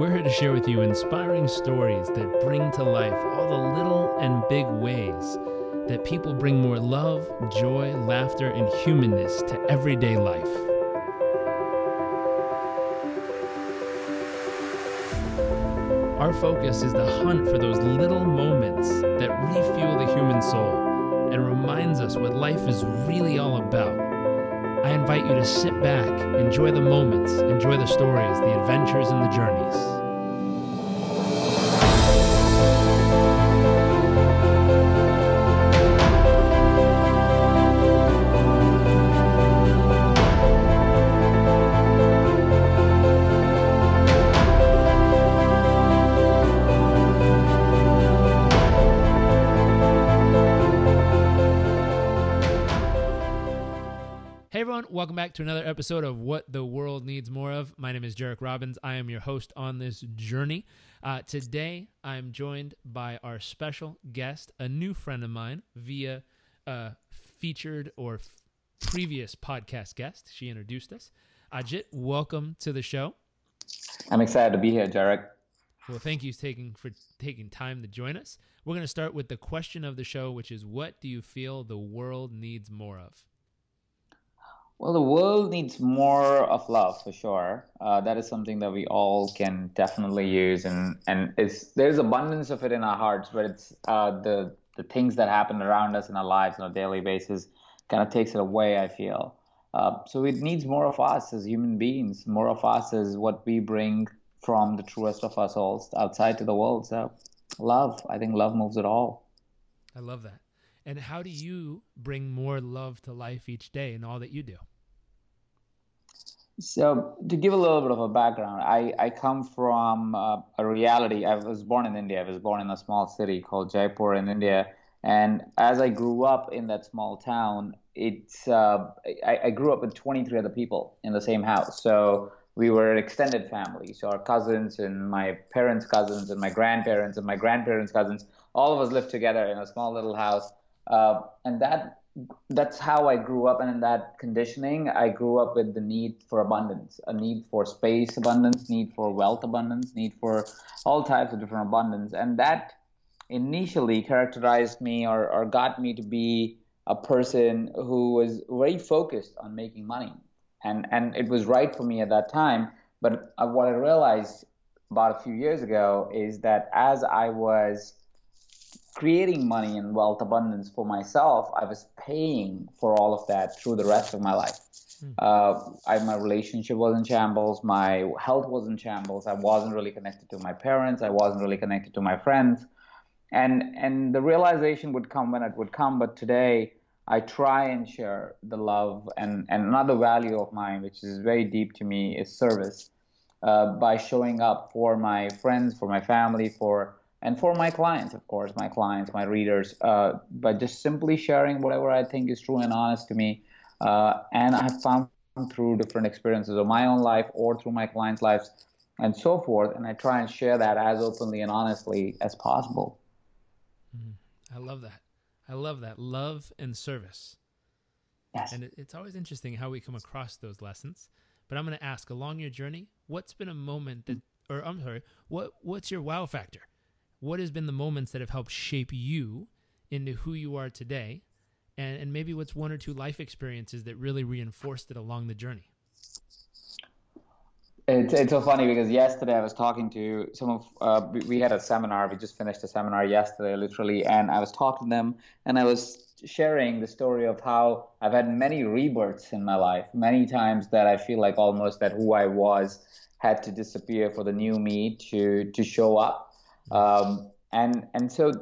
We're here to share with you inspiring stories that bring to life all the little and big ways that people bring more love, joy, laughter, and humanness to everyday life. Our focus is the hunt for those little moments that refuel the human soul and reminds us what life is really all about. I invite you to sit back, enjoy the moments, enjoy the stories, the adventures, and the journeys. Back to another episode of What the World Needs More of. My name is Jarek Robbins. I am your host on this journey. Uh, today, I'm joined by our special guest, a new friend of mine via a featured or f- previous podcast guest. She introduced us. Ajit, welcome to the show. I'm excited to be here, Jarek. Well, thank you taking for taking time to join us. We're going to start with the question of the show, which is, "What do you feel the world needs more of?" Well, the world needs more of love for sure. Uh, that is something that we all can definitely use, and and it's there's abundance of it in our hearts, but it's uh, the the things that happen around us in our lives on a daily basis kind of takes it away. I feel uh, so. It needs more of us as human beings. More of us is what we bring from the truest of our souls outside to the world. So, love. I think love moves it all. I love that. And how do you bring more love to life each day in all that you do? So, to give a little bit of a background, I, I come from uh, a reality. I was born in India. I was born in a small city called Jaipur in India. And as I grew up in that small town, it's uh, I, I grew up with 23 other people in the same house. So we were an extended family. So our cousins and my parents' cousins and my grandparents and my grandparents' cousins, all of us lived together in a small little house. Uh, and that that's how I grew up, and in that conditioning, I grew up with the need for abundance, a need for space abundance, need for wealth abundance, need for all types of different abundance, and that initially characterized me or, or got me to be a person who was very focused on making money, and and it was right for me at that time. But uh, what I realized about a few years ago is that as I was creating money and wealth abundance for myself, I was paying for all of that through the rest of my life. Mm. Uh, I, my relationship was in shambles. My health was in shambles. I wasn't really connected to my parents. I wasn't really connected to my friends. And and the realization would come when it would come. But today, I try and share the love and, and another value of mine, which is very deep to me, is service. Uh, by showing up for my friends, for my family, for and for my clients, of course, my clients, my readers, uh, but just simply sharing whatever I think is true and honest to me. Uh, and I've found through different experiences of my own life or through my clients' lives and so forth. And I try and share that as openly and honestly as possible. Mm, I love that. I love that. Love and service. Yes. And it, it's always interesting how we come across those lessons. But I'm going to ask along your journey, what's been a moment that, or I'm sorry, what what's your wow factor? What has been the moments that have helped shape you into who you are today and, and maybe what's one or two life experiences that really reinforced it along the journey? It's, it's so funny because yesterday I was talking to some of uh, we had a seminar we just finished a seminar yesterday literally and I was talking to them and I was sharing the story of how I've had many rebirths in my life many times that I feel like almost that who I was had to disappear for the new me to to show up um, and and so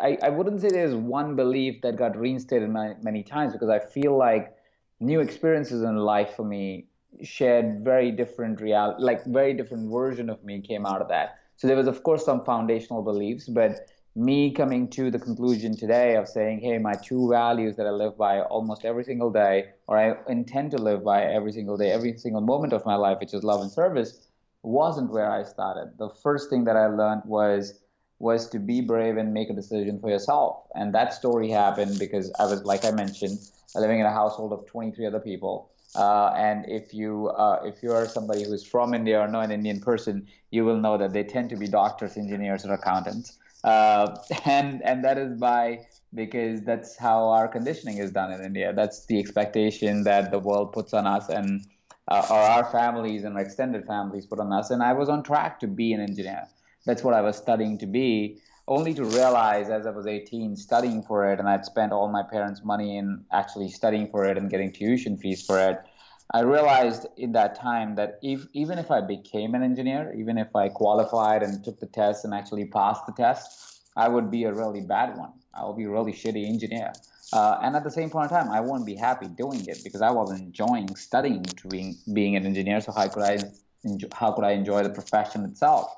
I, I wouldn't say there's one belief that got reinstated many, many times because I feel like new experiences in life for me shared very different real like very different version of me came out of that. So there was of course some foundational beliefs, but me coming to the conclusion today of saying, hey, my two values that I live by almost every single day, or I intend to live by every single day, every single moment of my life, which is love and service, wasn't where I started. The first thing that I learned was was to be brave and make a decision for yourself. And that story happened because I was, like I mentioned, living in a household of 23 other people. Uh, and if you uh, if you are somebody who's from India or know an Indian person, you will know that they tend to be doctors, engineers, or accountants. Uh, and and that is by because that's how our conditioning is done in India. That's the expectation that the world puts on us, and uh, or our families and our extended families put on us. And I was on track to be an engineer. That's what I was studying to be only to realize as I was 18 studying for it and I'd spent all my parents' money in actually studying for it and getting tuition fees for it. I realized in that time that if, even if I became an engineer, even if I qualified and took the test and actually passed the test, I would be a really bad one. I would be a really shitty engineer. Uh, and at the same point in time, I wouldn't be happy doing it because I wasn't enjoying studying to being, being an engineer. So how could I enjoy, how could I enjoy the profession itself?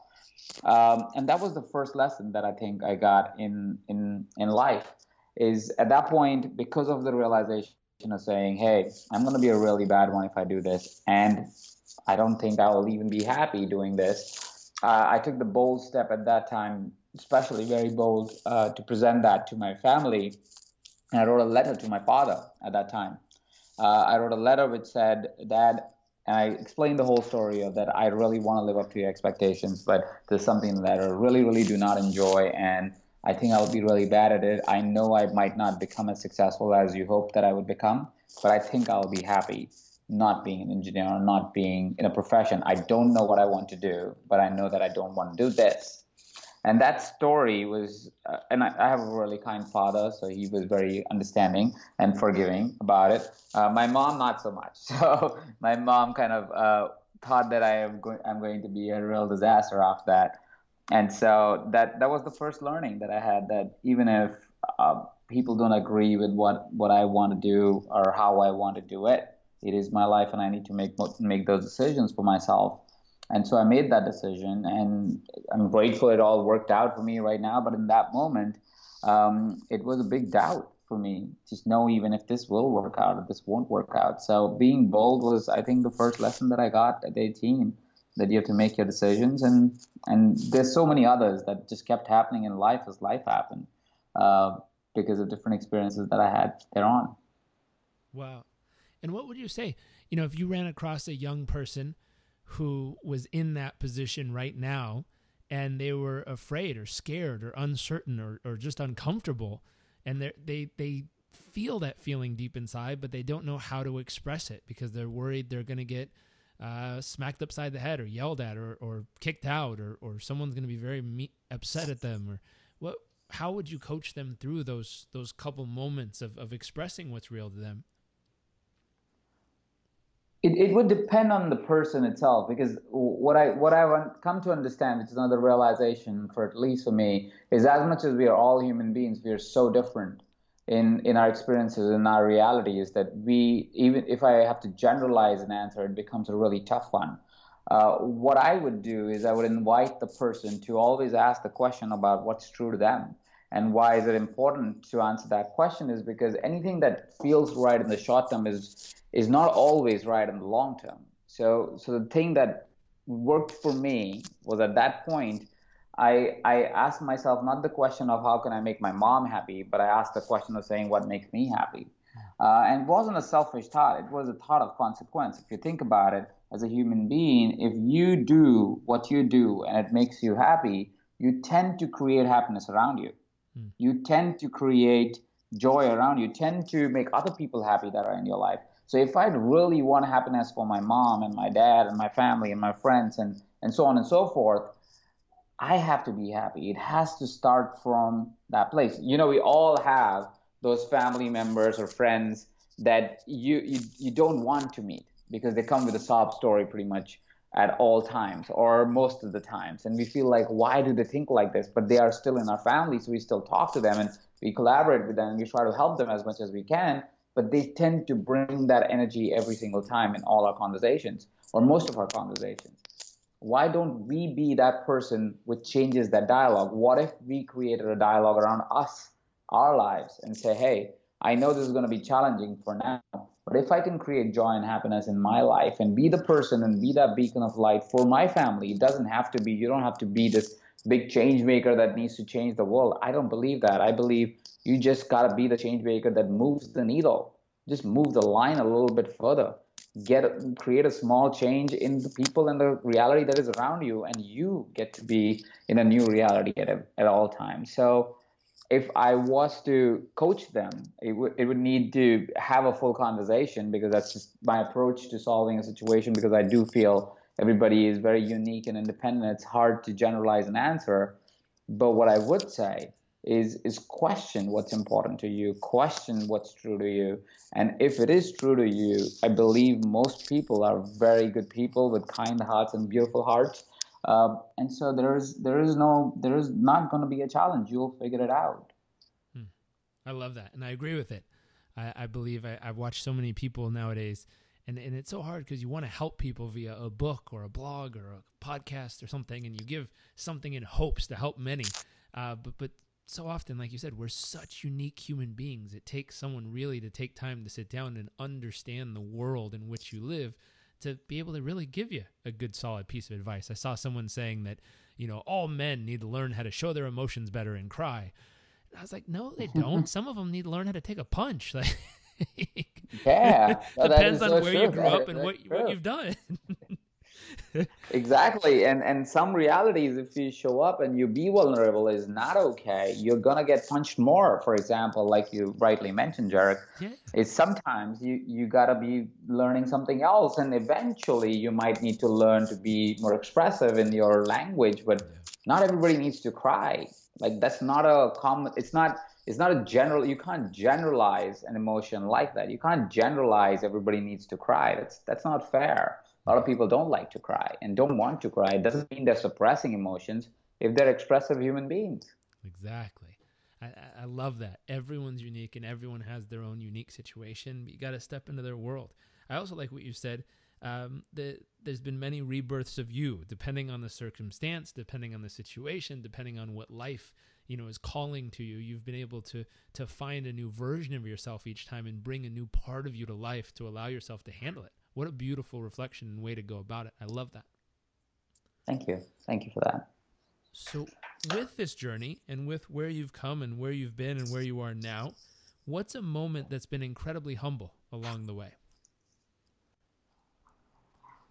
Um, and that was the first lesson that I think I got in in in life. Is at that point because of the realization of saying, "Hey, I'm going to be a really bad one if I do this," and I don't think I will even be happy doing this. Uh, I took the bold step at that time, especially very bold, uh, to present that to my family. And I wrote a letter to my father at that time. Uh, I wrote a letter which said, "Dad, and I explained the whole story of that I really want to live up to your expectations, but there's something that I really, really do not enjoy, and I think I'll be really bad at it. I know I might not become as successful as you hope that I would become, but I think I'll be happy not being an engineer or not being in a profession. I don't know what I want to do, but I know that I don't want to do this. And that story was, uh, and I, I, have a really kind father, so he was very understanding and forgiving about it. Uh, my mom, not so much. So my mom kind of uh, thought that I am going, I'm going to be a real disaster after that. And so that that was the first learning that I had. That even if uh, people don't agree with what what I want to do or how I want to do it, it is my life, and I need to make make those decisions for myself and so I made that decision, and I'm grateful it all worked out for me right now. But in that moment, um, it was a big doubt for me. Just know even if this will work out, or this won't work out. So being bold was, I think, the first lesson that I got at 18. That you have to make your decisions, and and there's so many others that just kept happening in life as life happened, uh, because of different experiences that I had thereon. Wow, and what would you say? You know, if you ran across a young person who was in that position right now and they were afraid or scared or uncertain or, or just uncomfortable. And they they feel that feeling deep inside but they don't know how to express it because they're worried they're going to get uh, smacked upside the head or yelled at or, or kicked out or, or someone's going to be very me- upset at them or what how would you coach them through those those couple moments of, of expressing what's real to them it, it would depend on the person itself because what I what I've come to understand, which is another realization for at least for me, is as much as we are all human beings, we are so different in in our experiences in our reality is that we even if I have to generalize an answer, it becomes a really tough one. Uh, what I would do is I would invite the person to always ask the question about what's true to them. And why is it important to answer that question is because anything that feels right in the short term is is not always right in the long term. So, so the thing that worked for me was at that point, I, I asked myself not the question of how can I make my mom happy, but I asked the question of saying what makes me happy. Uh, and it wasn't a selfish thought, it was a thought of consequence. If you think about it as a human being, if you do what you do and it makes you happy, you tend to create happiness around you. Mm. You tend to create joy around you, tend to make other people happy that are in your life. So if I really want happiness for my mom and my dad and my family and my friends and, and so on and so forth, I have to be happy. It has to start from that place. You know, we all have those family members or friends that you, you, you don't want to meet because they come with a sob story pretty much at all times or most of the times. And we feel like, why do they think like this? But they are still in our family, so we still talk to them and we collaborate with them and we try to help them as much as we can but they tend to bring that energy every single time in all our conversations or most of our conversations. Why don't we be that person which changes that dialogue? What if we created a dialogue around us, our lives, and say, hey, I know this is going to be challenging for now, but if I can create joy and happiness in my life and be the person and be that beacon of light for my family, it doesn't have to be, you don't have to be this big change maker that needs to change the world. I don't believe that. I believe you just got to be the change maker that moves the needle. Just move the line a little bit further. get create a small change in the people and the reality that is around you and you get to be in a new reality at, at all times so if i was to coach them it would it would need to have a full conversation because that's just my approach to solving a situation because i do feel everybody is very unique and independent. It's hard to generalize an answer. But what i would say is is question what's important to you question what's true to you. And if it is true to you i believe most people are very good people with kind hearts and beautiful hearts uh, and so there is there is no there is not going to be a challenge you'll figure it out hmm. i love that and i agree with it i, I believe I, i've watched so many people nowadays and, and it's so hard because you want to help people via a book or a blog or a podcast or something and you give something in hopes to help many uh, but but so often, like you said, we're such unique human beings. It takes someone really to take time to sit down and understand the world in which you live to be able to really give you a good, solid piece of advice. I saw someone saying that, you know, all men need to learn how to show their emotions better and cry. And I was like, no, they don't. Some of them need to learn how to take a punch. Like, yeah, depends on so where true. you grew that up and what, what you've done. Exactly. And and some realities if you show up and you be vulnerable is not okay you're gonna get punched more. For example like you rightly mentioned jarek yeah. is sometimes you you gotta be learning something else and eventually you might need to learn to be more expressive in your language but not everybody needs to cry. Like that's not a common it's not it's not a general you can't generalize an emotion like that. You can't generalize everybody needs to cry. That's that's not fair a lot of people don't like to cry and don't want to cry. It doesn't mean they're suppressing emotions if they're expressive human beings. Exactly. I, I love that. Everyone's unique and everyone has their own unique situation. but You got to step into their world. I also like what you said. Um, that there's been many rebirths of you, depending on the circumstance, depending on the situation, depending on what life you know is calling to you. You've been able to to find a new version of yourself each time and bring a new part of you to life to allow yourself to handle it. What a beautiful reflection and way to go about it. I love that. Thank you. Thank you for that. So, with this journey and with where you've come and where you've been and where you are now, what's a moment that's been incredibly humble along the way?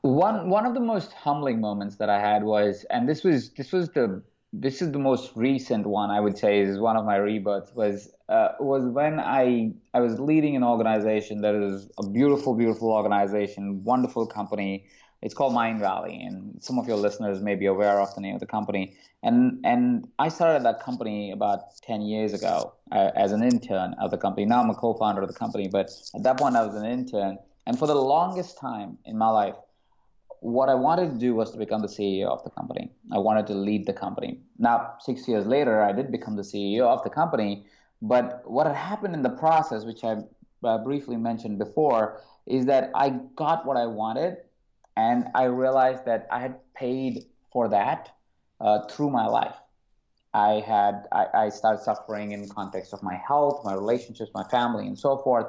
One one of the most humbling moments that I had was, and this was this was the this is the most recent one I would say is one of my rebirths was uh, was when I I was leading an organization that is a beautiful beautiful organization wonderful company. It's called Mindvalley and some of your listeners may be aware of the name of the company. And and I started that company about 10 years ago uh, as an intern of the company. Now I'm a co-founder of the company but at that point I was an intern. And for the longest time in my life what I wanted to do was to become the CEO of the company. I wanted to lead the company. Now, six years later, I did become the CEO of the company. But what had happened in the process, which I uh, briefly mentioned before, is that I got what I wanted, and I realized that I had paid for that uh, through my life. I had I, I started suffering in context of my health, my relationships, my family, and so forth.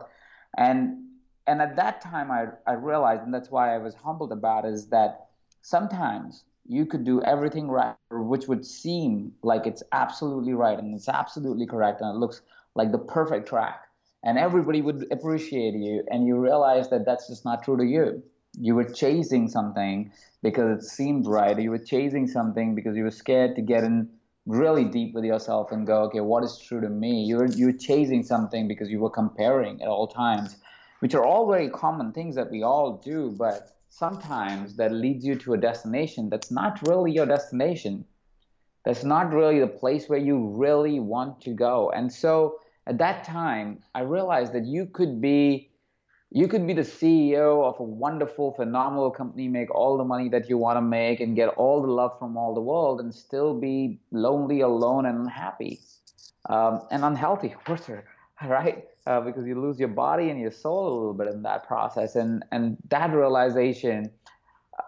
And and at that time I, I realized and that's why i was humbled about it, is that sometimes you could do everything right which would seem like it's absolutely right and it's absolutely correct and it looks like the perfect track. And everybody would appreciate you and you realize that that's just not true to you. You were chasing something because it seemed right. You were chasing something because you were scared to get in really deep with yourself and go okay what is true to me? You were you were chasing something because you were comparing at all times which are all very common things that we all do, but sometimes that leads you to a destination that's not really your destination. That's not really the place where you really want to go. And so at that time, I realized that you could be you could be the CEO of a wonderful, phenomenal company, make all the money that you want to make, and get all the love from all the world, and still be lonely, alone, and unhappy, um, and unhealthy, of course, right? Uh, because you lose your body and your soul a little bit in that process. And and that realization uh,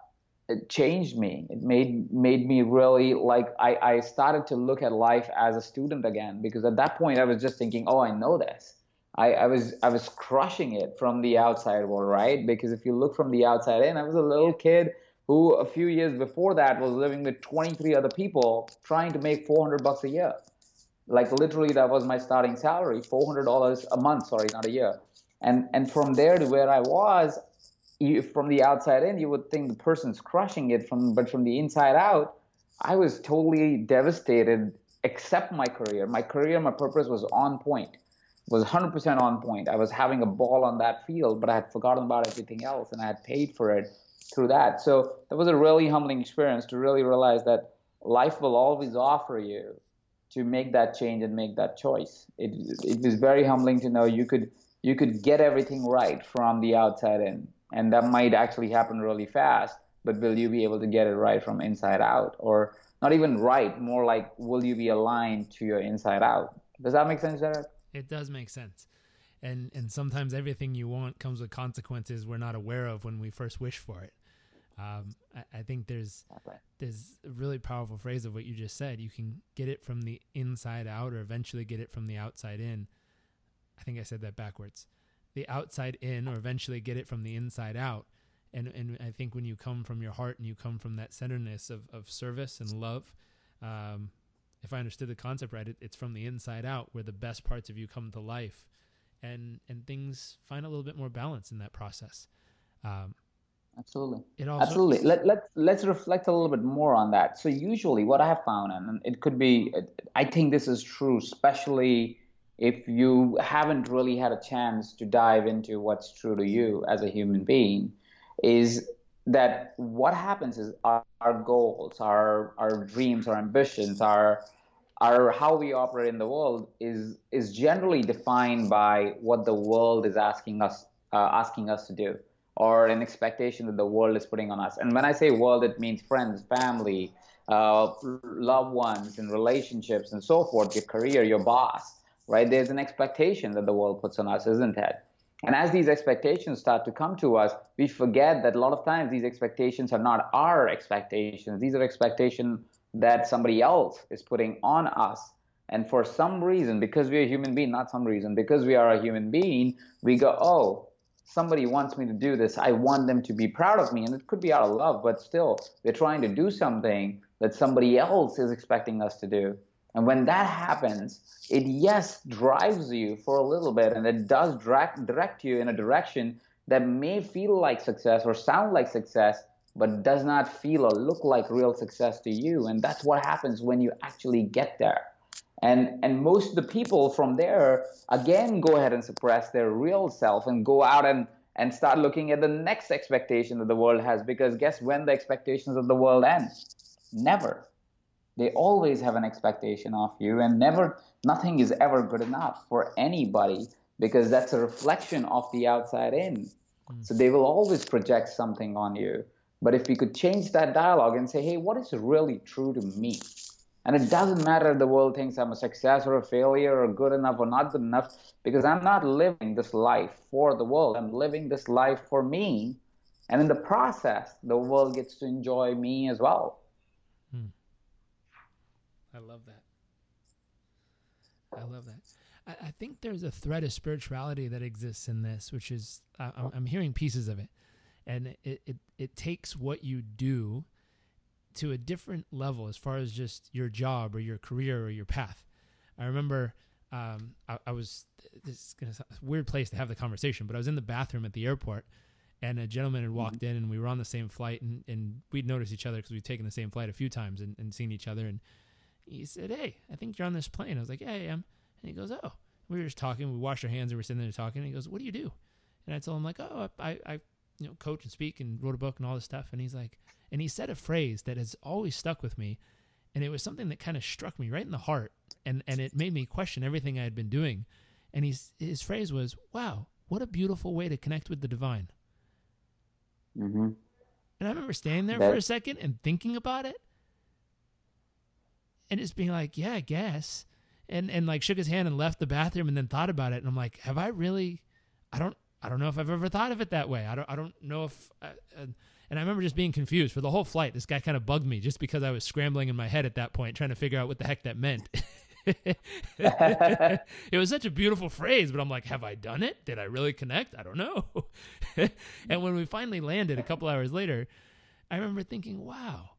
it changed me. It made made me really like I, I started to look at life as a student again because at that point I was just thinking, oh, I know this. I, I was I was crushing it from the outside world, right? Because if you look from the outside in, I was a little kid who a few years before that was living with 23 other people trying to make 400 bucks a year like literally that was my starting salary $400 a month sorry not a year and and from there to where i was you, from the outside in, you would think the person's crushing it from, but from the inside out, I was totally devastated. Except my career, my career, my purpose was on point, was 100% on point. I was having a ball on that field, but I had forgotten about everything else, and I had paid for it through that. So that was a really humbling experience to really realize that life will always offer you to make that change and make that choice. It it was very humbling to know you could you could get everything right from the outside in, and that might actually happen really fast. But will you be able to get it right from inside out, or not even right? More like, will you be aligned to your inside out? Does that make sense, Jarek? It does make sense. And and sometimes everything you want comes with consequences we're not aware of when we first wish for it. Um, I, I, think there's there's a really powerful phrase of what you just said. You can get it from the inside out, or eventually get it from the outside in. I think I said that backwards. The outside in, or eventually get it from the inside out. And and I think when you come from your heart and you come from that centeredness of of service and love, um, if I understood the concept right, it, it's from the inside out where the best parts of you come to life, and and things find a little bit more balance in that process. Um, Absolutely. Also- Absolutely. Let, let's let's reflect a little bit more on that. So usually what I have found, and it could be, I think this is true, especially if you haven't really had a chance to dive into what's true to you as a human being, is that what happens is our, our goals, our our dreams, our ambitions, our our how we operate in the world is is generally defined by what the world is asking us uh, asking us to do or an expectation that the world is putting on us. And when I say world, it means friends, family, uh, loved ones, and relationships, and so forth, your career, your boss, right? There's an expectation that the world puts on us, isn't it? And as these expectations start to come to us, we forget that a lot of times these expectations are not our expectations. These are expectations that somebody else is putting on us. And for some reason, because we're a human being, not some reason, because we are a human being, we go, oh, somebody wants me to do this, I want them to be proud of me. And it could be out of love, but still, we're trying to do something that somebody else is expecting us to do. And when that happens, it yes drives you for a little bit and it does direct, direct you in a direction that may feel like success or sound like success, but does not feel or look like real success to you. And that's what happens when you actually get there. And, and most of the people from there, again, go ahead and suppress their real self and go out and, and start looking at the next expectation that the world has. Because guess when the expectations of the world end? Never. They always have an expectation of you, and never, nothing is ever good enough for anybody because that's a reflection of the outside in. Mm. So they will always project something on you. But if we could change that dialogue and say, hey, what is really true to me? And it doesn't matter if the world thinks I'm a success or a failure or good enough or not good enough because I'm not living this life for the world. I'm living this life for me. And in the process, the world gets to enjoy me as well. Hmm. I love that. I love that. I, I, think there's a thread of spirituality that exists in this, which is I, I'm hearing pieces of it, and it, it it takes what you do to a different level as far as just your job or your career or your path. I remember um, I, I, was this is gonna a weird place to have the conversation, but I was in the bathroom at the airport, and a gentleman had walked mm-hmm. in, and we were on the same flight, and, and we'd noticed each other because we'd taken the same flight a few times and, and seen each other, and he said, "Hey, I think you're on this plane." I was like, "Yeah, I am," and he goes, "Oh." We were just talking. We washed our hands and we are sitting there talking. And he goes, "What do you do?" And I told him like, "Oh, I, I, you know, coach and speak and wrote a book and all this stuff." And he's like, and he said a phrase that has always stuck with me. And it was something that kind of struck me right in the heart. And, and it made me question everything I had been doing. And he's, his phrase was, wow, what a beautiful way to connect with the divine. Mm-hmm. And I remember standing there that, for a second and thinking about it. And just being like, yeah, I guess. And, and like shook his hand and left the bathroom and then thought about it. And I'm like, have I really, I don't, I don't know if I've ever thought of it that way. I don't, I don't know if, uh, uh, and I remember just being confused for the whole flight. This guy kind of bugged me just because I was scrambling in my head at that point, trying to figure out what the heck that meant. it was such a beautiful phrase, but I'm like, have I done it? Did I really connect? I don't know. and when we finally landed a couple hours later, I remember thinking, wow,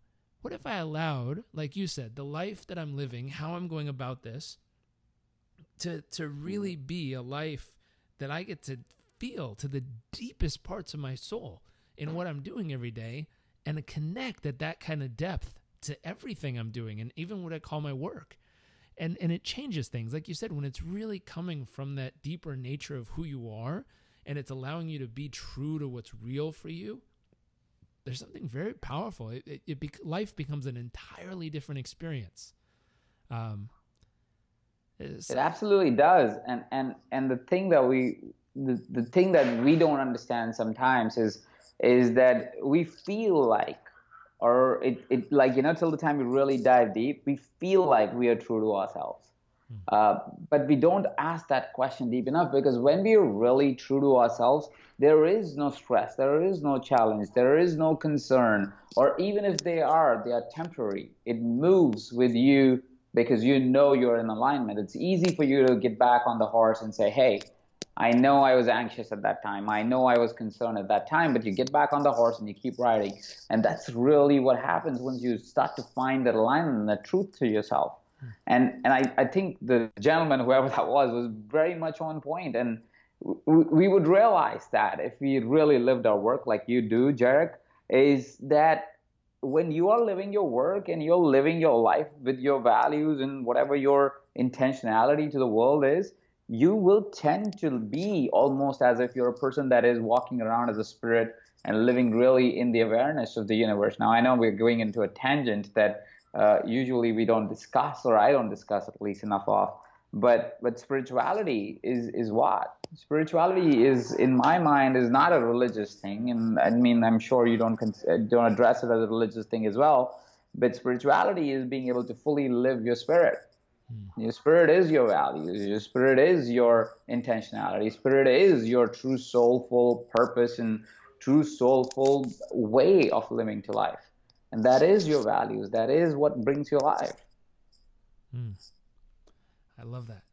what if I allowed, like you said, the life that I'm living, how I'm going about this, to to really be a life that I get to feel to the deepest parts of my soul in what I'm doing every day and connect at that kind of depth to everything I'm doing and even what I call my work. And and it changes things. Like you said, when it's really coming from that deeper nature of who you are and it's allowing you to be true to what's real for you, there's something very powerful. It, it, it bec- life becomes an entirely different experience. Um, it absolutely does, and and and the thing that we the, the thing that we don't understand sometimes is is that we feel like or it, it like you know till the time we really dive deep we feel like we are true to ourselves. Hmm. uh, but we don't ask that question deep enough because when we are really true to ourselves there is no stress there is no challenge there is no concern or even if they are they are temporary. It moves with you because you know you're in alignment. It's easy for you to get back on the horse and say hey I know I was anxious at that time. I know I was concerned at that time, but you get back on the horse and you keep riding. And that's really what happens once you start to find that alignment and the truth to yourself. And and I, I think the gentleman, whoever that was, was very much on point. And we would realize that if we really lived our work like you do, Jarek, is that when you are living your work and you're living your life with your values and whatever your intentionality to the world is, you will tend to be almost as if you're a person that is walking around as a spirit and living really in the awareness of the universe. Now, I know we're going into a tangent that uh, usually we don't discuss, or I don't discuss at least enough of. But but spirituality is is what spirituality is in my mind is not a religious thing, and I mean I'm sure you don't don't address it as a religious thing as well. But spirituality is being able to fully live your spirit. Your spirit is your values. Your spirit is your intentionality. Spirit is your true soulful purpose and true soulful way of living to life. And that is your values. That is what brings you alive. Mm. I love that.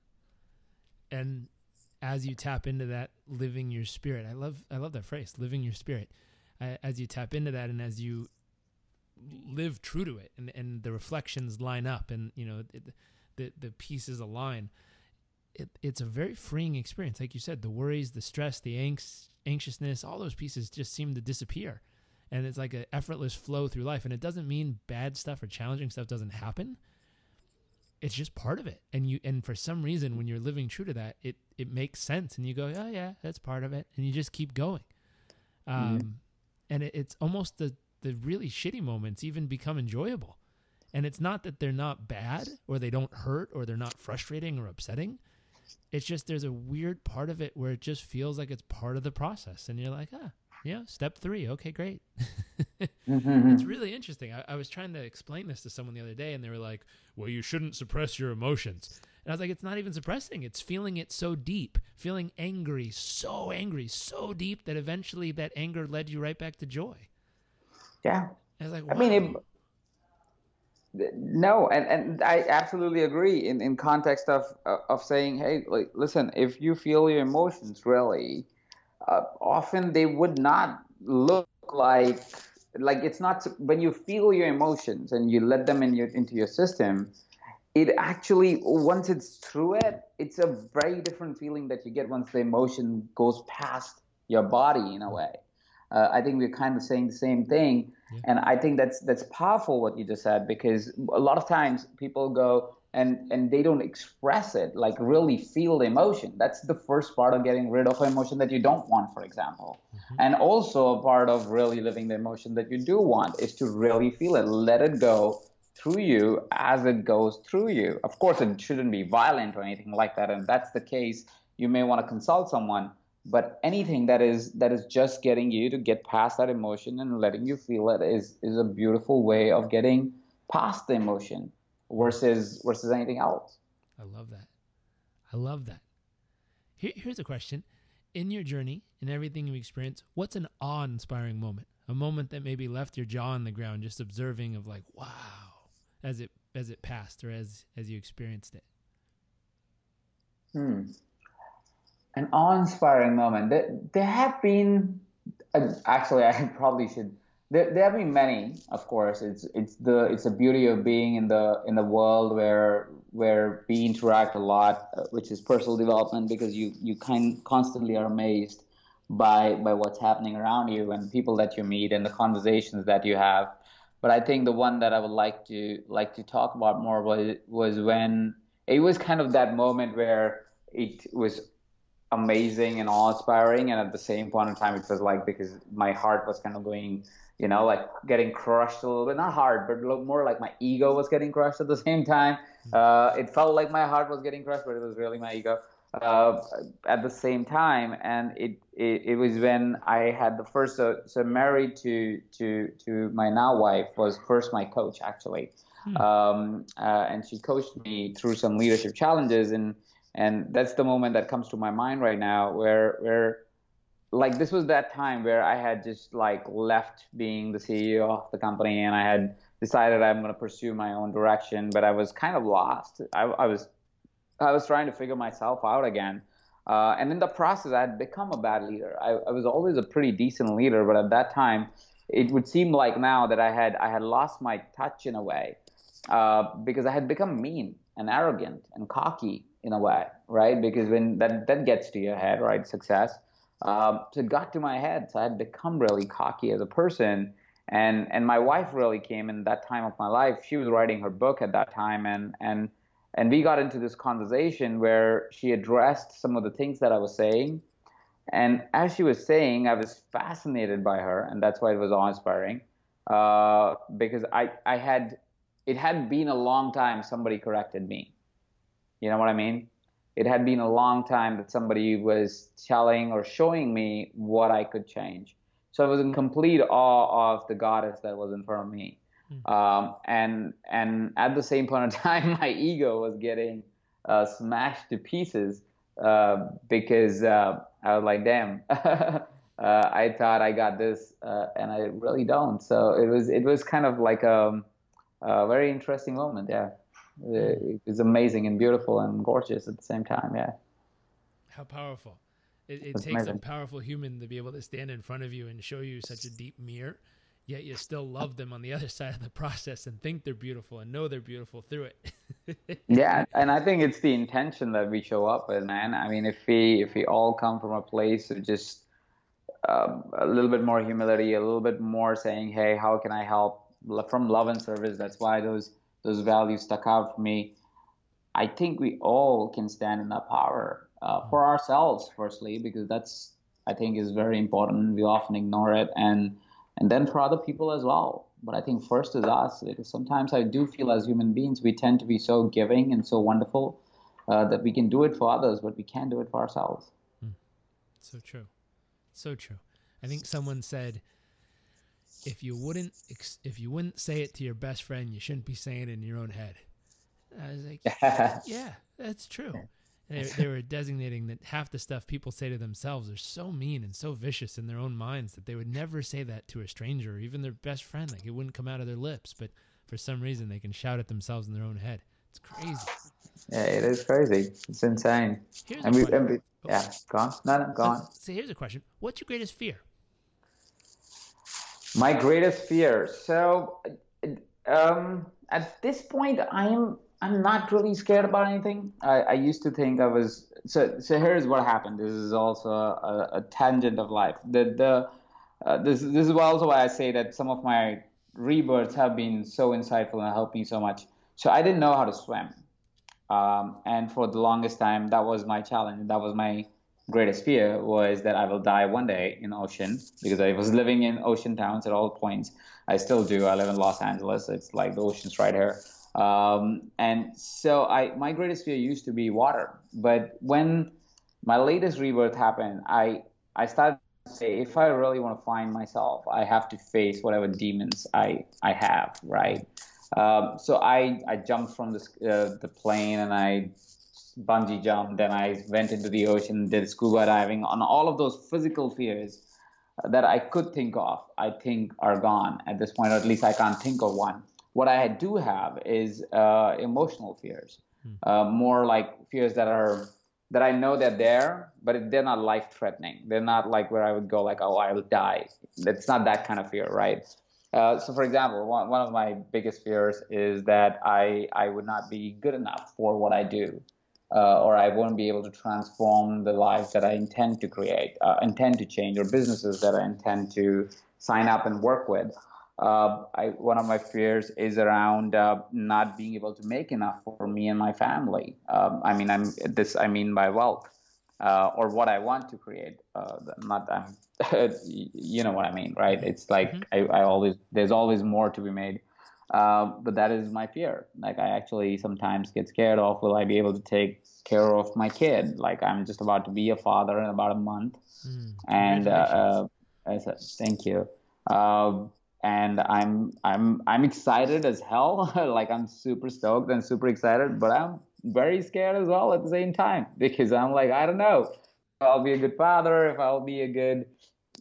And as you tap into that living your spirit, I love I love that phrase, living your spirit. as you tap into that and as you live true to it and, and the reflections line up and you know it, the the pieces align, it, it's a very freeing experience. Like you said, the worries, the stress, the angst, anxiousness, all those pieces just seem to disappear. And it's like an effortless flow through life. And it doesn't mean bad stuff or challenging stuff doesn't happen. It's just part of it. And you and for some reason when you're living true to that, it it makes sense. And you go, Oh yeah, that's part of it. And you just keep going. Um mm-hmm. and it, it's almost the the really shitty moments even become enjoyable and it's not that they're not bad or they don't hurt or they're not frustrating or upsetting. It's just there's a weird part of it where it just feels like it's part of the process. And you're like, ah, yeah, step three. Okay, great. mm-hmm. It's really interesting. I, I, was trying to explain this to someone the other day, and they were like, well, you shouldn't suppress your emotions. And I was like, it's not even suppressing. It's feeling it so deep, feeling angry, so angry, so deep that eventually that anger led you right back to joy. Yeah. I was like, wow. I mean, it, no, and, and I absolutely agree in, in context of of saying, hey, like, listen, if you feel your emotions really, uh, often they would not look like like it's not when you feel your emotions and you let them in your into your system. It actually once it's through it, it's a very different feeling that you get once the emotion goes past your body in a way. Uh, I think we're kind of saying the same thing yeah. And I think that's that's powerful what you just said because a lot of times people go and and they don't express it like really feel the emotion. That's the first part of getting rid of emotion that you don't want, for example. Mm-hmm. And also a part of really living the emotion that you do want is to really feel it, let it go through you as it goes through you. Of course, it shouldn't be violent or anything like that. And if that's the case, you may want to consult someone but anything that is that is just getting you to get past that emotion and letting you feel it is is a beautiful way of getting past the emotion versus versus anything else. I love that. I love that. Here, here's a question. In your journey in everything you experience what's an awe-inspiring moment? A moment that maybe left your jaw on the ground just observing of like wow as it as it passed or as as you experienced it. Hmm an awe-inspiring moment. There, there have been, uh, actually, I probably should. There, there have been many, of course. It's it's the it's the beauty of being in the in the world where where we interact a lot, uh, which is personal development, because you you kind constantly are amazed by by what's happening around you and people that you meet and the conversations that you have. But I think the one that I would like to like to talk about more was was when it was kind of that moment where it was amazing and awe-inspiring, and at the same point in time, it was like because my heart was kind of going, you know, like getting crushed a little bit, not hard, but more like my ego was getting crushed at the same time. Uh, it felt like my heart was getting crushed, but it was really my ego uh, at the same time. And it, it, it was when I had the first, so, so married to, to, to my now wife was first my coach actually. Hmm. Um, uh, and she coached me through some leadership challenges. And, and that's the moment that comes to my mind right now where, where, like this was that time where I had just like left being the CEO of the company and I had decided I'm going to pursue my own direction, but I was kind of lost. I, I was I was trying to figure myself out again. Uh, and in the process, I had become a bad leader. I, I, was always a pretty decent leader, but at that time, it would seem like now that I had I had lost my touch in a way uh, because I had become mean and arrogant and cocky in a way, right? Because when that that gets to your head, right? Success. Um, so it got to my head. So I had become really cocky as a person. And and my wife really came in that time of my life. She was writing her book at that time, and and and we got into this conversation where she addressed some of the things that I was saying. And as she was saying, I was fascinated by her, and that's why it was awe-inspiring. Uh, because I, I had, it had been a long time somebody corrected me. You know what I mean? It had been a long time that somebody was telling or showing me what I could change. So I was in complete awe of the goddess that was in front of me. Hmm. Um, and and at the same point in time, my ego was getting uh, smashed to pieces uh, because uh, I was like, damn, uh, I thought I got this, uh, and I really don't. So it was it was kind of like a, a very interesting moment. Yeah, it was amazing and beautiful and gorgeous at the same time. Yeah. How powerful! It, it takes amazing. a powerful human to be able to stand in front of you and show you such a deep mirror yet you still love them on the other side of the process and think they're beautiful and know they're beautiful through it. yeah, and I think it's the intention that we show up with, man. I mean, if we if we all come from a place of just uh, a little bit more humility, a little bit more saying, "Hey, how can I help?" from love and service. That's why those those values stuck out for me. I think we all can stand in that power uh, for ourselves, firstly, because that's I think is very important. We often ignore it and and then for other people as well. But I think first is us because sometimes I do feel as human beings we tend to be so giving and so wonderful uh, that we can do it for others, but we can't do it for ourselves. Mm. So true, so true. I think someone said, if you wouldn't if you wouldn't say it to your best friend, you shouldn't be saying it in your own head. I was like, yeah, that's true. They, they, were designating that half the stuff people say to themselves are so mean and so vicious in their own minds that they would never say that to a stranger or even their best friend. Like it wouldn't come out of their lips, but for some reason they can shout at themselves in their own head. It's crazy. Yeah, it is crazy. It's insane. Here's and we, and we, yeah, gone. on. No, no, go on. So here's a question: What's your greatest fear? My greatest fear. So, um, at this point, I am I'm not really scared about anything. I, I used to think I was. So so here's what happened. This is also a, a tangent of life. The the uh, this this is also why I say that some of my rebirths have been so insightful and helped me so much. So I didn't know how to swim, um, and for the longest time that was my challenge. That was my greatest fear was that I will die one day in ocean because I was living in ocean towns at all points. I still do. I live in Los Angeles. It's like the ocean's right here. Um, and so I, my greatest fear used to be water. But when my latest rebirth happened, I, I started to say, if I really want to find myself, I have to face whatever demons I, I have, right? Um, so I, I jumped from this, uh, the plane and I bungee jumped, then I went into the ocean, did scuba diving on all of those physical fears that I could think of, I think are gone at this point, or at least I can't think of one. What I do have is uh, emotional fears, hmm. uh, more like fears that are that I know they're there, but they're not life threatening. They're not like where I would go like, oh, I will die. It's not that kind of fear, right? Uh, so, for example, one, one of my biggest fears is that I I would not be good enough for what I do. Uh, or I won't be able to transform the lives that I intend to create, uh, intend to change, or businesses that I intend to sign up and work with. Uh, I, one of my fears is around uh, not being able to make enough for me and my family. Um, I mean, I'm this. I mean by wealth, uh, or what I want to create. Uh, not, I'm, you know what I mean, right? It's like mm-hmm. I, I, always there's always more to be made. Uh, but that is my fear. Like I actually sometimes get scared of will I be able to take care of my kid? Like I'm just about to be a father in about a month, mm, and uh, I said thank you. Um, and I'm I'm I'm excited as hell. like I'm super stoked and super excited, but I'm very scared as well at the same time because I'm like I don't know if I'll be a good father, if I'll be a good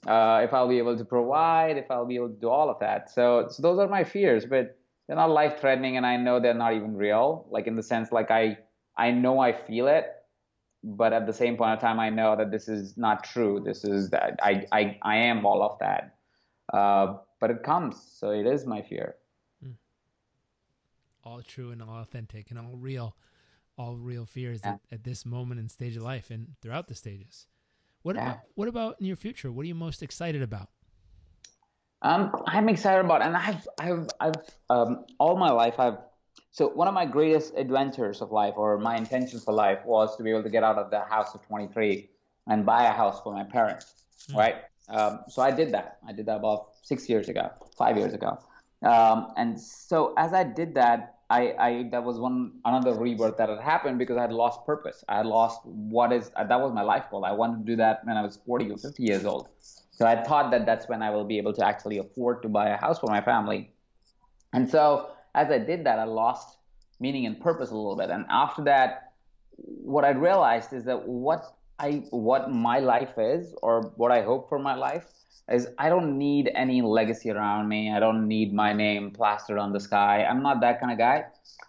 uh, if I'll be able to provide, if I'll be able to do all of that. So, so those are my fears, but they're not life threatening, and I know they're not even real. Like in the sense, like I I know I feel it, but at the same point of time, I know that this is not true. This is that I I I am all of that. Uh, but it comes, so it is my fear. Hmm. All true and all authentic and all real, all real fears yeah. at, at this moment and stage of life and throughout the stages. What yeah. about what about in your future? What are you most excited about? Um, I'm excited about, and I've, I've, I've, um, all my life, I've. So one of my greatest adventures of life, or my intention for life, was to be able to get out of the house of 23 and buy a house for my parents, mm. right? Um, so I did that. I did that about six years ago, five years ago, um, and so as I did that, I, I that was one another rebirth that had happened because I had lost purpose. I had lost what is that was my life goal. I wanted to do that when I was 40 or 50 years old. So I thought that that's when I will be able to actually afford to buy a house for my family. And so as I did that, I lost meaning and purpose a little bit. And after that, what I realized is that what I what my life is or what I hope for my life is I don't need any legacy around me. I don't need my name plastered on the sky. I'm not that kind of guy.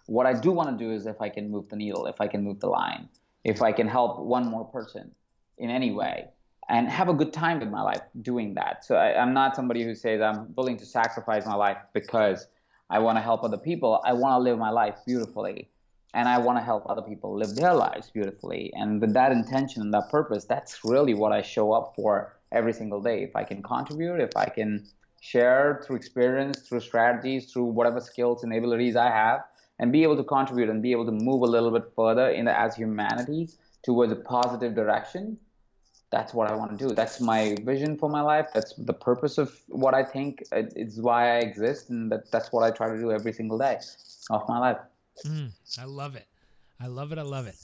What I do want to do is if I can move the needle, if I can move the line, if I can help one more person in any way and have a good time in my life doing that. So I, am not somebody who says I'm willing to sacrifice my life because I want to help other people. I want to live my life beautifully and I want to help other people live their lives beautifully. And with that intention and that purpose, that's really what I show up for every single day. If I can contribute, if I can share through experience, through strategies, through whatever skills and abilities I have, and be able to contribute and be able to move a little bit further in the, as humanity towards a positive direction, that's what I want to do. That's my vision for my life. That's the purpose of what I think uh, it's why I exist, and that, that's what I try to do every single day of my life. Mm, I love it. I love it. I love it.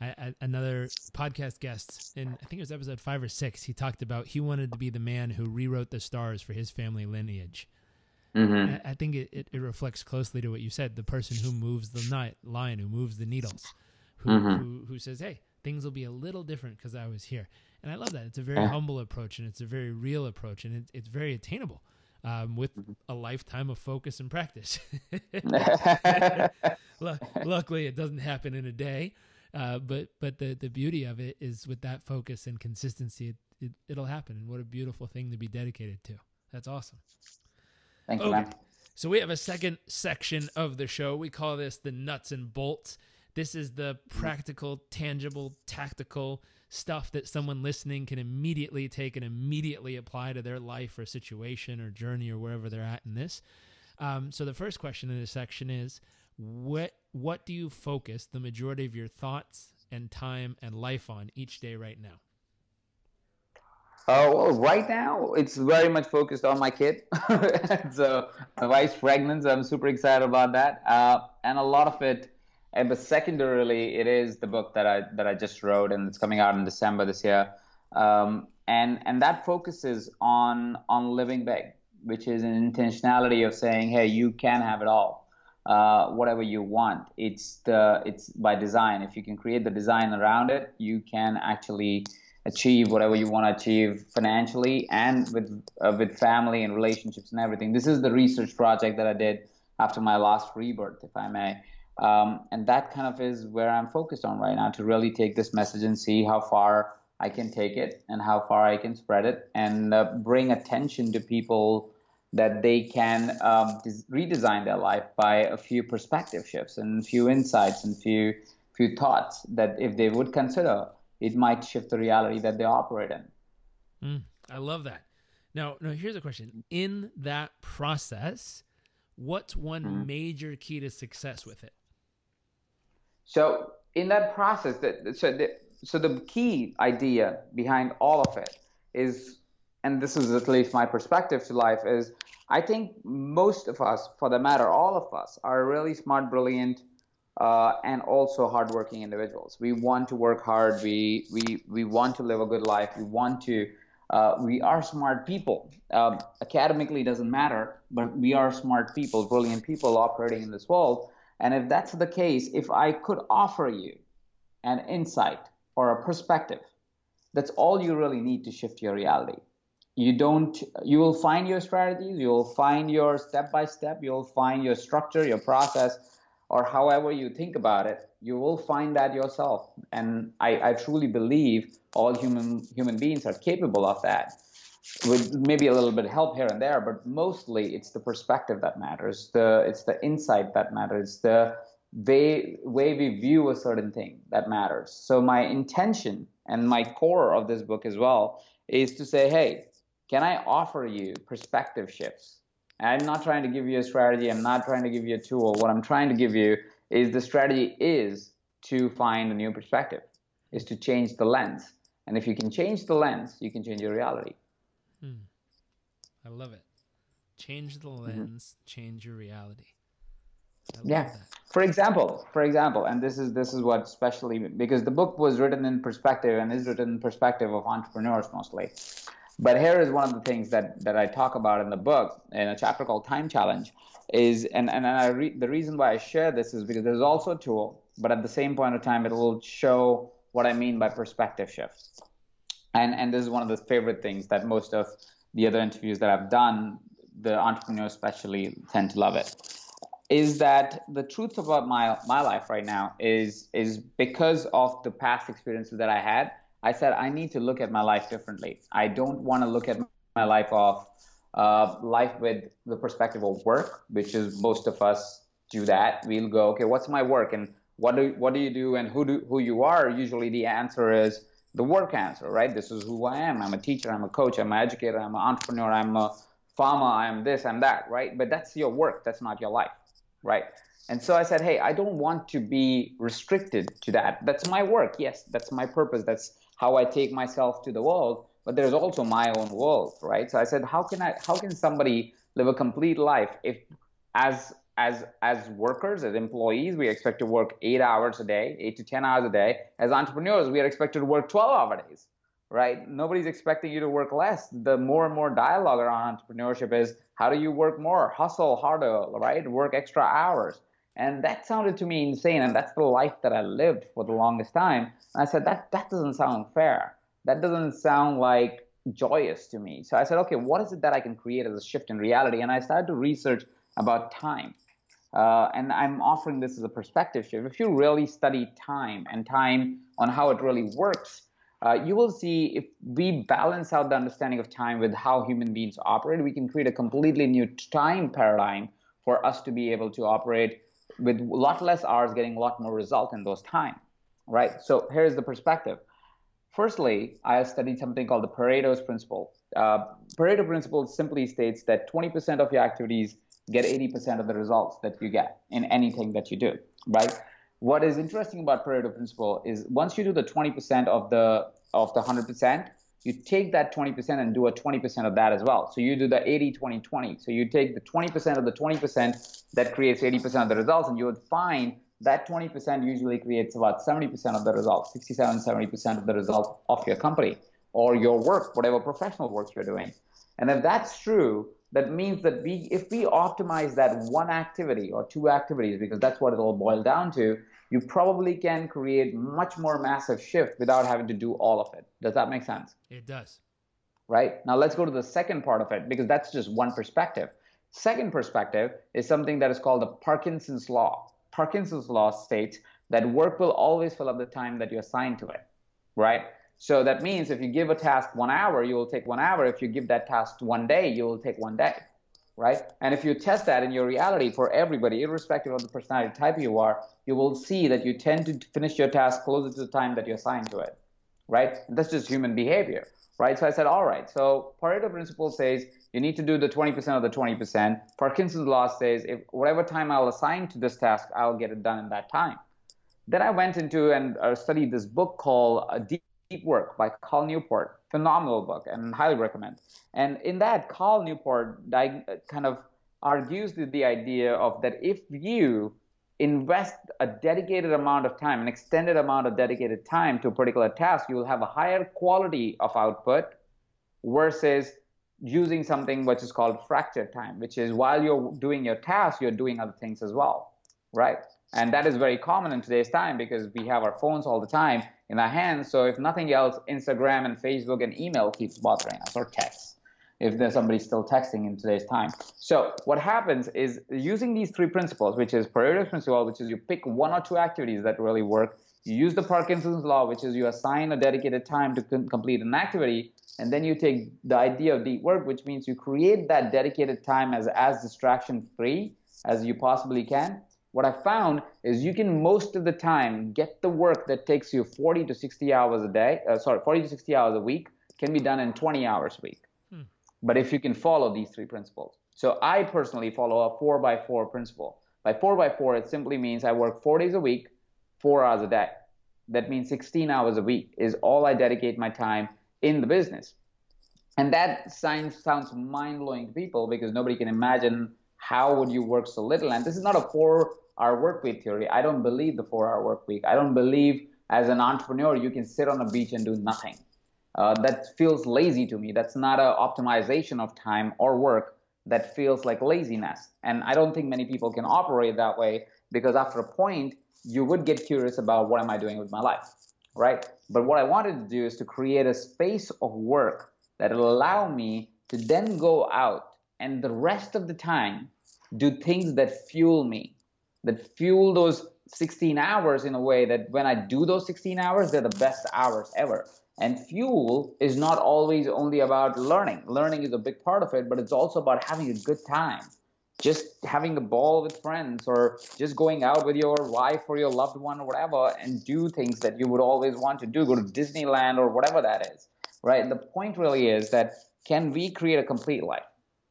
I, I, another podcast guest in I think it was episode five or six. He talked about he wanted to be the man who rewrote the stars for his family lineage. Mm-hmm. I, I, think it, it, it, reflects closely to what you said. The person who moves the night line, who moves the needles, who mm-hmm. who, who says, "Hey, things will be a little different because I was here." And I love that. It's a very humble approach, and it's a very real approach, and it, it's very attainable um, with mm-hmm. a lifetime of focus and practice. Luckily, it doesn't happen in a day, uh, but but the the beauty of it is with that focus and consistency, it, it will happen. And what a beautiful thing to be dedicated to. That's awesome. Thank you, man. So we have a second section of the show. We call this the nuts and bolts. This is the practical, tangible, tactical stuff that someone listening can immediately take and immediately apply to their life or situation or journey or wherever they're at in this. Um, so the first question in this section is what what do you focus the majority of your thoughts and time and life on each day right now? Uh, well, right now it's very much focused on my kid. so my wife's pregnant, so I'm super excited about that. Uh, and a lot of it, and but secondarily, it is the book that I that I just wrote, and it's coming out in December this year. Um, and and that focuses on on living big, which is an intentionality of saying, hey, you can have it all uh, whatever you want. It's the it's by design. If you can create the design around it, you can actually achieve whatever you want to achieve financially and with uh, with family and relationships and everything. This is the research project that I did after my last rebirth, if I may. Um, and that kind of is where I'm focused on right now to really take this message and see how far I can take it and how far I can spread it and uh, bring attention to people that they can um, redesign their life by a few perspective shifts and a few insights and few few thoughts that if they would consider, it might shift the reality that they operate in. Mm, I love that. Now, now here's a question. In that process, what's one mm. major key to success with it? So in that process, that so the, so the key idea behind all of it is, and this is at least my perspective to life, is I think most of us, for the matter, all of us, are really smart, brilliant, uh, and also hardworking individuals. We want to work hard. We we we want to live a good life. We want to. Uh, we are smart people. Um, academically doesn't matter, but we are smart people, brilliant people operating in this world. And if that's the case, if I could offer you an insight or a perspective, that's all you really need to shift your reality. You don't, you will find your strategies, you'll find your step by step, you'll find your structure, your process, or however you think about it, you will find that yourself. And I, I truly believe all human human beings are capable of that with maybe a little bit of help here and there, but mostly it's the perspective that matters. The it's the insight that matters. The way way we view a certain thing that matters. So my intention and my core of this book as well is to say, hey, can I offer you perspective shifts? And I'm not trying to give you a strategy. I'm not trying to give you a tool. What I'm trying to give you is the strategy is to find a new perspective, is to change the lens. And if you can change the lens, you can change your reality. Hmm. I love it. Change the mm-hmm. lens, mm-hmm. change your reality. Yeah. That. For example, for example, and this is this is what especially because the book was written in perspective and is written in perspective of entrepreneurs mostly. But here is one of the things that that I talk about in the book in a chapter called Time Challenge is and and I re, the reason why I share this is because there's also a tool, but at the same point of time it will show what I mean by perspective shifts and and this is one of the favorite things that most of the other interviews that I've done, the entrepreneurs especially tend to love it. Is that the truth about my my life right now is is because of the past experiences that I had. I said I need to look at my life differently. I don't want to look at my life of uh, life with the perspective of work, which is most of us do that. We'll go, okay, what's my work and what do what do you do and who do who you are? Usually the answer is the work answer, right? This is who I am. I'm a teacher, I'm a coach, I'm an educator, I'm an entrepreneur, I'm a farmer, I'm this, I'm that, right? But that's your work, that's not your life, right? And so I said, hey, I don't want to be restricted to that. That's my work. Yes, that's my purpose. That's how I take myself to the world. But there's also my own world, right? So I said, how can I? How can somebody live a complete life if, as as as workers, as employees, we expect to work eight hours a day, eight to ten hours a day. As entrepreneurs, we are expected to work 12 hour days, right? Nobody's expecting you to work less. The more and more dialogue around entrepreneurship is how do you work more, hustle harder, right? Work extra hours. And that sounded to me insane. And that's the life that I lived for the longest time. And I said, that, that doesn't sound fair. That doesn't sound like joyous to me. So I said, okay, what is it that I can create as a shift in reality? And I started to research about time. Uh, and I'm offering this as a perspective shift. If you really study time and time on how it really works, uh, you will see if we balance out the understanding of time with how human beings operate, we can create a completely new time paradigm for us to be able to operate with a lot less hours, getting a lot more result in those time. Right. So here's the perspective. Firstly, I studied something called the Pareto's principle. Uh, Pareto principle simply states that 20% of your activities get 80% of the results that you get in anything that you do, right? What is interesting about Pareto principle is once you do the 20% of the of the 100%, you take that 20% and do a 20% of that as well. So you do the 80 20 20. So you take the 20% of the 20% that creates 80% of the results and you would find that 20% usually creates about 70% of the results, 67 70% of the results of your company or your work, whatever professional work you're doing. And if that's true, that means that we if we optimize that one activity or two activities because that's what it'll boil down to you probably can create much more massive shift without having to do all of it. Does that make sense? It does. Right? Now let's go to the second part of it because that's just one perspective. Second perspective is something that is called the parkinson's law. Parkinson's law states that work will always fill up the time that you assign to it right so that means if you give a task one hour, you will take one hour. If you give that task one day, you will take one day, right? And if you test that in your reality for everybody, irrespective of the personality type you are, you will see that you tend to finish your task closer to the time that you assigned to it, right? And that's just human behavior, right? So I said, all right. So Pareto principle says you need to do the 20% of the 20%. Parkinson's law says if whatever time I'll assign to this task, I'll get it done in that time. Then I went into and uh, studied this book called uh, Deep Work by Cal Newport. Phenomenal book and highly recommend. And in that, Cal Newport kind of argues the idea of that if you invest a dedicated amount of time, an extended amount of dedicated time to a particular task, you will have a higher quality of output versus using something which is called fractured time, which is while you're doing your task, you're doing other things as well, right? And that is very common in today's time because we have our phones all the time in our hands. So if nothing else, Instagram and Facebook and email keeps bothering us or texts if there's somebody still texting in today's time. So what happens is using these three principles, which is Pareto's principle, which is you pick one or two activities that really work. You use the Parkinson's law, which is you assign a dedicated time to complete an activity, and then you take the idea of deep work, which means you create that dedicated time as as distraction free as you possibly can, what I found is you can most of the time get the work that takes you 40 to 60 hours a day, uh, sorry, 40 to 60 hours a week can be done in 20 hours a week. Hmm. But if you can follow these three principles. So I personally follow a four by four principle. By four by four, it simply means I work four days a week, four hours a day. That means 16 hours a week is all I dedicate my time in the business. And that sounds, sounds mind blowing to people because nobody can imagine how would you work so little? And this is not a four hour work week theory. I don't believe the four hour work week. I don't believe as an entrepreneur you can sit on a beach and do nothing. Uh, that feels lazy to me. That's not an optimization of time or work. That feels like laziness. And I don't think many people can operate that way because after a point, you would get curious about what am I doing with my life, right? But what I wanted to do is to create a space of work that will allow me to then go out and the rest of the time do things that fuel me, that fuel those 16 hours in a way that when I do those 16 hours, they're the best hours ever. And fuel is not always only about learning. Learning is a big part of it, but it's also about having a good time. Just having a ball with friends or just going out with your wife or your loved one or whatever and do things that you would always want to do, go to Disneyland or whatever that is, right? The point really is that can we create a complete life?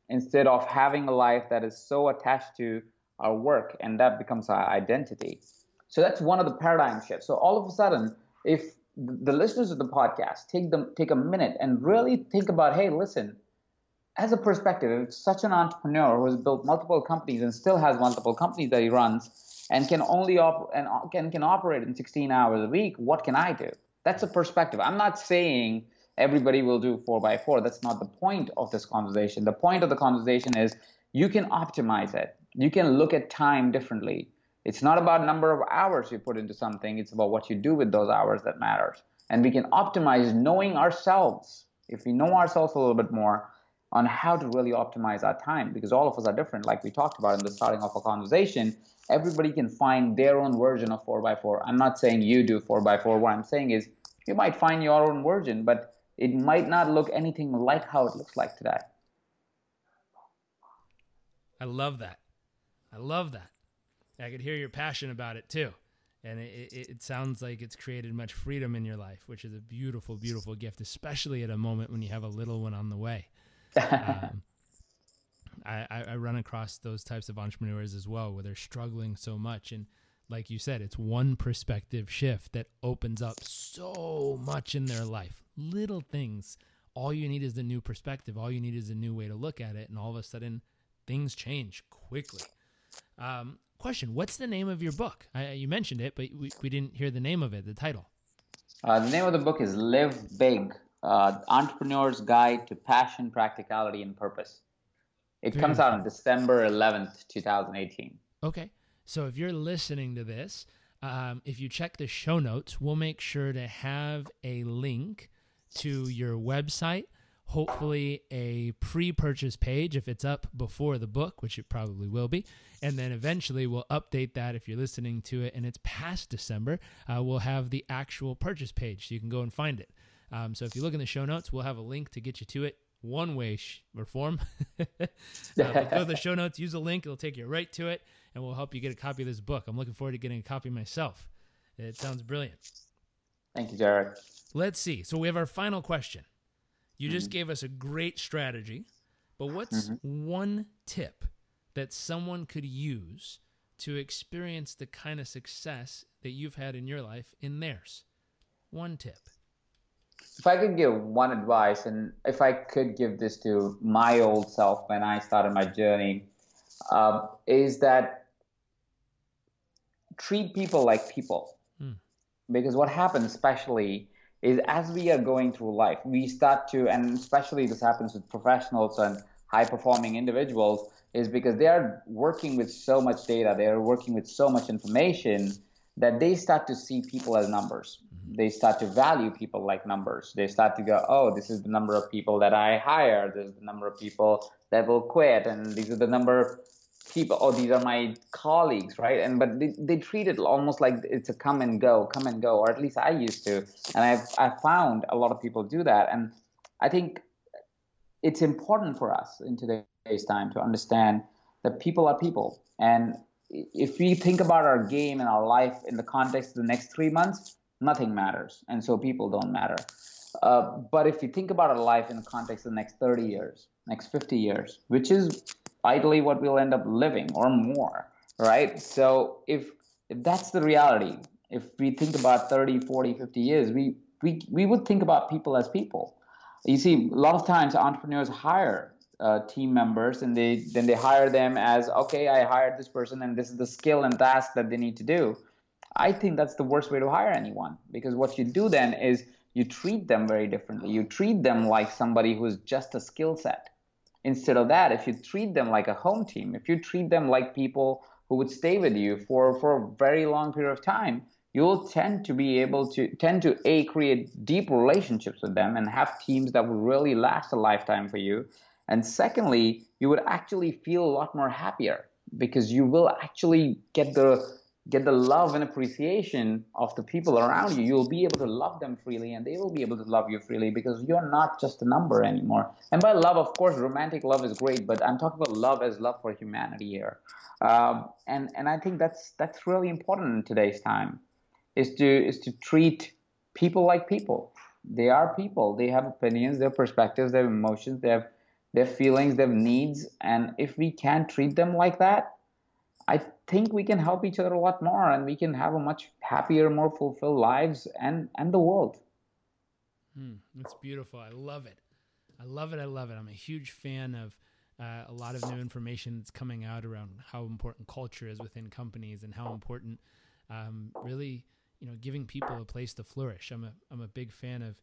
instead of having a life that is so attached to our work and that becomes our identity. So that's one of the paradigm shifts. So all of a sudden, if the listeners of the podcast take them take a minute and really think about, hey, listen, as a perspective, such an entrepreneur who has built multiple companies and still has multiple companies that he runs and can only op- and can can operate in 16 hours a week, what can I do? That's a perspective. I'm not saying everybody will do four by four. That's not the point of this conversation. The point of the conversation is you can optimize it. You can look at time differently. It's not about number of hours you put into something. It's about what you do with those hours that matters. And we can optimize knowing ourselves. If we know ourselves a little bit more on how to really optimize our time, because all of us are different, like we talked about in the starting of a conversation, everybody can find their own version of 4x4. I'm not saying you do 4x4. What I'm saying is you might find your own version, but it might not look anything like how it looks like today. I love that. I love that. I could hear your passion about it too. And it, it, it, sounds like it's created much freedom in your life, which is a beautiful, beautiful gift, especially at a moment when you have a little one on the way. um, I, I run across those types of entrepreneurs as well, where they're struggling so much. And like you said, it's one perspective shift that opens up so much in their life little things. All you need is a new perspective. All you need is a new way to look at it. And all of a sudden, things change quickly. Um, question What's the name of your book? I, you mentioned it, but we, we didn't hear the name of it, the title. Uh, the name of the book is Live Big uh, Entrepreneur's Guide to Passion, Practicality, and Purpose. It Very comes out on December 11th, 2018. Okay. So if you're listening to this, um, if you check the show notes, we'll make sure to have a link to your website, hopefully a pre-purchase page if it's up before the book, which it probably will be, and then eventually we'll update that if you're listening to it and it's past December. Uh, we'll have the actual purchase page so you can go and find it. Um, so if you look in the show notes, we'll have a link to get you to it. one way sh- or form. uh, go to the show notes, use a link, it'll take you right to it, and we'll help you get a copy of this book. I'm looking forward to getting a copy myself. It sounds brilliant. Thank you, Jarek. Let's see. So we have our final question. You just mm-hmm. gave us a great strategy, but what's mm-hmm. one tip that someone could use to experience the kind of success that you've had in your life in theirs? One tip. If I could give one advice, and if I could give this to my old self when I started my journey, uh, is that treat people like people. Hmm. Because what happens, especially, is as we are going through life, we start to, and especially this happens with professionals and high performing individuals, is because they are working with so much data, they are working with so much information that they start to see people as numbers. Mm-hmm. They start to value people like numbers. They start to go, oh, this is the number of people that I hire. This is the number of people that will quit, and these are the number of people. Oh, these are my colleagues, right? And but they, they treat it almost like it's a come and go, come and go, or at least I used to. And I've I found a lot of people do that, and I think it's important for us in today's time to understand that people are people, and if we think about our game and our life in the context of the next three months, nothing matters, and so people don't matter. Uh, but if you think about our life in the context of the next 30 years, next 50 years, which is ideally what we'll end up living or more, right? So if if that's the reality, if we think about 30, 40, 50 years, we we we would think about people as people. You see, a lot of times entrepreneurs hire uh, team members and they then they hire them as okay, I hired this person and this is the skill and task that they need to do. I think that's the worst way to hire anyone because what you do then is you treat them very differently. You treat them like somebody who's just a skill set. Instead of that, if you treat them like a home team, if you treat them like people who would stay with you for, for a very long period of time, you'll tend to be able to tend to a create deep relationships with them and have teams that will really last a lifetime for you. And secondly, you would actually feel a lot more happier because you will actually get the get the love and appreciation of the people around you. You'll be able to love them freely and they will be able to love you freely because you're not just a number anymore. And by love, of course, romantic love is great, but I'm talking about love as love for humanity here. Um, and, and I think that's, that's really important in today's time is to, is to treat people like people. They are people. They have opinions, their perspectives, their emotions, they have their feelings, their needs. And if we can't treat them like that, I think we can help each other a lot more and we can have a much happier, more fulfilled lives and, and the world. Mm, that's beautiful. I love it. I love it. I love it. I'm a huge fan of uh, a lot of new information that's coming out around how important culture is within companies and how important um, really, you know, giving people a place to flourish. I'm a, I'm a big fan of,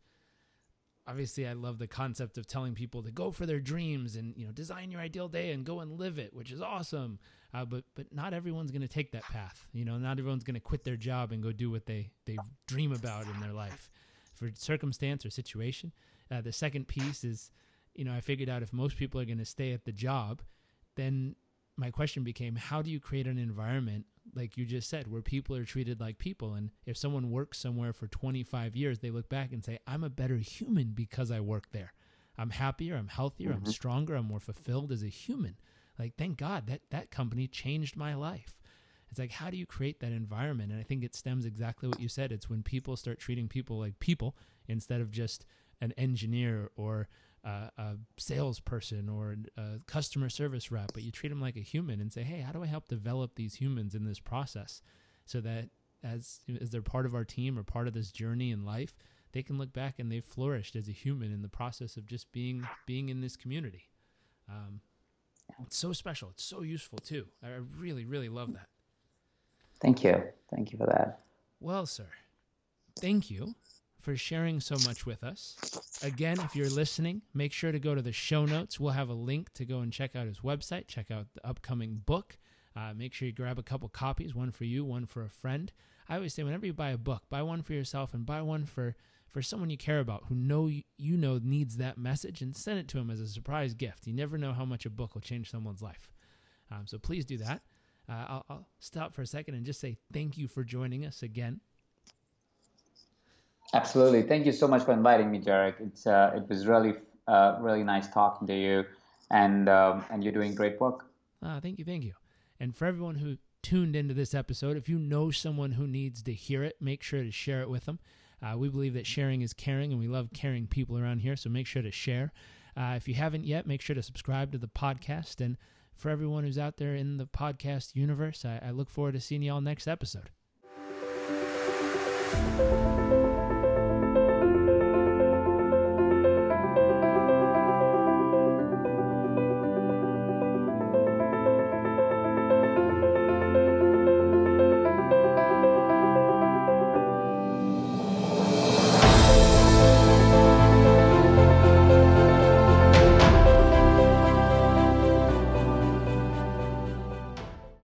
obviously I love the concept of telling people to go for their dreams and you know design your ideal day and go and live it, which is awesome. Uh, but but not everyone's going to take that path. You know, not everyone's going to quit their job and go do what they they dream about in their life, for circumstance or situation. Uh, the second piece is, you know, I figured out if most people are going to stay at the job, then my question became, how do you create an environment like you just said, where people are treated like people. And if someone works somewhere for 25 years, they look back and say, I'm a better human because I work there. I'm happier, I'm healthier, mm-hmm. I'm stronger, I'm more fulfilled as a human. Like, thank God that that company changed my life. It's like, how do you create that environment? And I think it stems exactly what you said. It's when people start treating people like people instead of just an engineer or uh, a salesperson or a customer service rep, but you treat them like a human and say, hey, how do I help develop these humans in this process so that as, as they're part of our team or part of this journey in life, they can look back and they've flourished as a human in the process of just being being in this community. Um, it's so special. It's so useful too. I really, really love that. Thank you. Thank you for that. Well, sir, thank you for sharing so much with us. Again, if you're listening, make sure to go to the show notes. We'll have a link to go and check out his website, check out the upcoming book. Uh, make sure you grab a couple copies, one for you, one for a friend. I always say, whenever you buy a book, buy one for yourself and buy one for for someone you care about who know you know needs that message, and send it to them as a surprise gift. You never know how much a book will change someone's life. Um, so please do that. Uh, I'll, I'll stop for a second and just say thank you for joining us again. Absolutely. Thank you so much for inviting me, Jarek. It's uh, it was really Uh, really nice talking to you, and um, and you're doing great work. Ah, thank you, thank you. And for everyone who tuned into this episode, if you know someone who needs to hear it, make sure to share it with them. Uh, we believe that sharing is caring, and we love caring people around here, so make sure to share. Uh, if you haven't yet, make sure to subscribe to the podcast. And for everyone who's out there in the podcast universe, I, I look forward to seeing you all next episode.